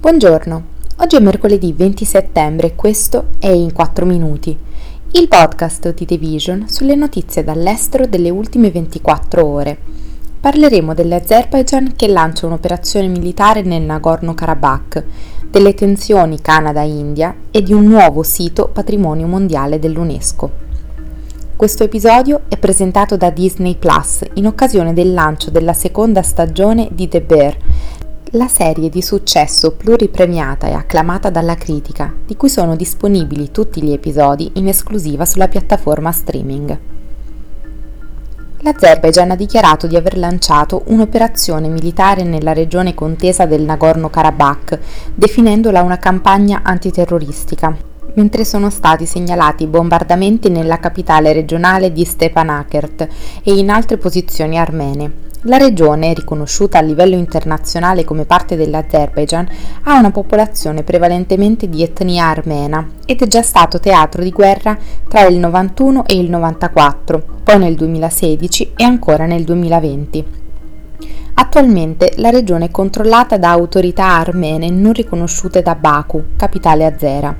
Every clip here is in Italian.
Buongiorno, oggi è mercoledì 20 settembre e questo è In 4 Minuti, il podcast di The Vision sulle notizie dall'estero delle ultime 24 ore. Parleremo dell'Azerbaijan che lancia un'operazione militare nel Nagorno-Karabakh, delle tensioni Canada-India e di un nuovo sito patrimonio mondiale dell'UNESCO. Questo episodio è presentato da Disney Plus in occasione del lancio della seconda stagione di The Bear, la serie di successo pluripremiata e acclamata dalla critica, di cui sono disponibili tutti gli episodi in esclusiva sulla piattaforma streaming. L'Azerbaijan ha dichiarato di aver lanciato un'operazione militare nella regione contesa del Nagorno-Karabakh, definendola una campagna antiterroristica, mentre sono stati segnalati bombardamenti nella capitale regionale di Stepanakert e in altre posizioni armene. La regione, riconosciuta a livello internazionale come parte dell'Azerbaijan, ha una popolazione prevalentemente di etnia armena ed è già stato teatro di guerra tra il 91 e il 94, poi nel 2016 e ancora nel 2020. Attualmente la regione è controllata da autorità armene non riconosciute da Baku, capitale azera.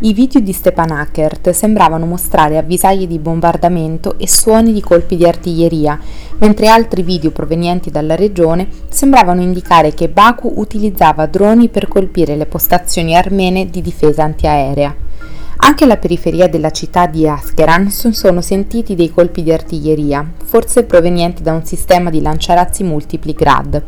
I video di Stepanakert sembravano mostrare avvisaglie di bombardamento e suoni di colpi di artiglieria, mentre altri video provenienti dalla regione sembravano indicare che Baku utilizzava droni per colpire le postazioni armene di difesa antiaerea. Anche alla periferia della città di Askeran sono sentiti dei colpi di artiglieria, forse provenienti da un sistema di lanciarazzi multipli Grad.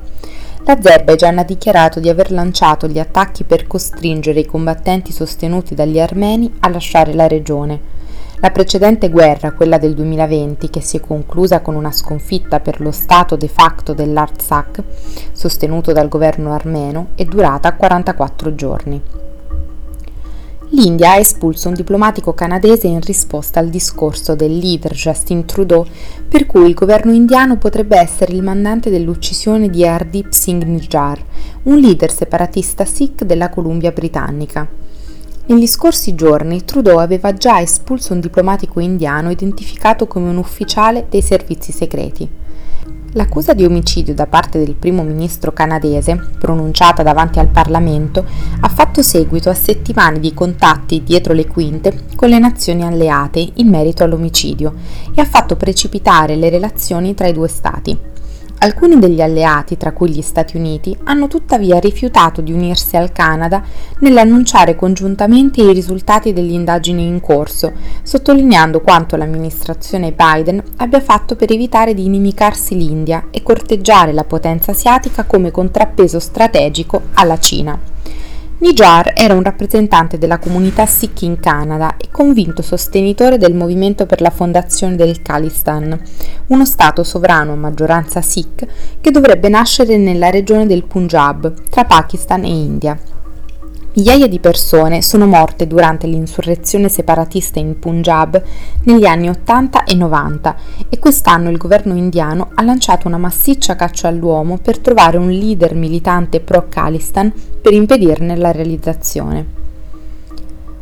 L'Azerbaijan ha dichiarato di aver lanciato gli attacchi per costringere i combattenti sostenuti dagli armeni a lasciare la regione. La precedente guerra, quella del 2020, che si è conclusa con una sconfitta per lo Stato de facto dell'Artsakh, sostenuto dal governo armeno, è durata 44 giorni. L'India ha espulso un diplomatico canadese in risposta al discorso del leader Justin Trudeau per cui il governo indiano potrebbe essere il mandante dell'uccisione di Hardip Singh Nijjar, un leader separatista sikh della Columbia britannica. Negli scorsi giorni Trudeau aveva già espulso un diplomatico indiano identificato come un ufficiale dei servizi segreti. L'accusa di omicidio da parte del primo ministro canadese, pronunciata davanti al Parlamento, ha fatto seguito a settimane di contatti dietro le quinte con le nazioni alleate in merito all'omicidio e ha fatto precipitare le relazioni tra i due Stati. Alcuni degli alleati, tra cui gli Stati Uniti, hanno tuttavia rifiutato di unirsi al Canada nell'annunciare congiuntamente i risultati delle indagini in corso, sottolineando quanto l'amministrazione Biden abbia fatto per evitare di inimicarsi l'India e corteggiare la potenza asiatica come contrappeso strategico alla Cina. Nijar era un rappresentante della comunità Sikh in Canada e convinto sostenitore del movimento per la fondazione del Khalistan, uno stato sovrano a maggioranza Sikh che dovrebbe nascere nella regione del Punjab, tra Pakistan e India. Migliaia di persone sono morte durante l'insurrezione separatista in Punjab negli anni 80 e 90 e quest'anno il governo indiano ha lanciato una massiccia caccia all'uomo per trovare un leader militante pro-Khalistan per impedirne la realizzazione.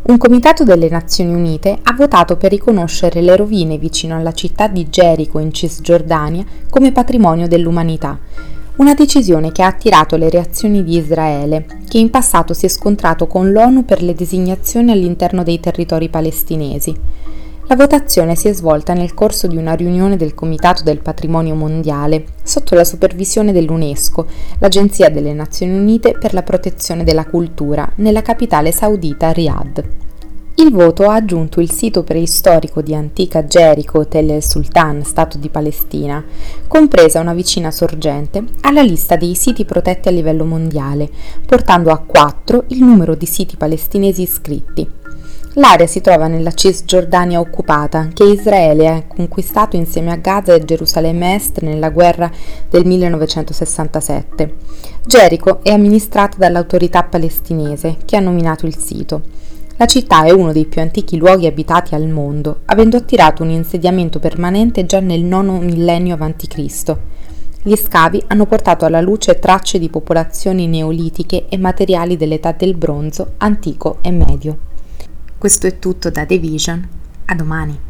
Un comitato delle Nazioni Unite ha votato per riconoscere le rovine vicino alla città di Gerico in Cisgiordania come patrimonio dell'umanità una decisione che ha attirato le reazioni di Israele, che in passato si è scontrato con l'ONU per le designazioni all'interno dei territori palestinesi. La votazione si è svolta nel corso di una riunione del Comitato del Patrimonio Mondiale, sotto la supervisione dell'UNESCO, l'Agenzia delle Nazioni Unite per la protezione della cultura, nella capitale saudita Riyadh. Il voto ha aggiunto il sito preistorico di antica Gerico Tel el Sultan, Stato di Palestina, compresa una vicina sorgente, alla lista dei siti protetti a livello mondiale, portando a quattro il numero di siti palestinesi iscritti. L'area si trova nella Cisgiordania occupata, che Israele ha conquistato insieme a Gaza e Gerusalemme Est nella guerra del 1967. Gerico è amministrata dall'autorità palestinese, che ha nominato il sito. La città è uno dei più antichi luoghi abitati al mondo, avendo attirato un insediamento permanente già nel IX millennio a.C. Gli scavi hanno portato alla luce tracce di popolazioni neolitiche e materiali dell'età del bronzo, antico e medio. Questo è tutto da The Vision. A domani.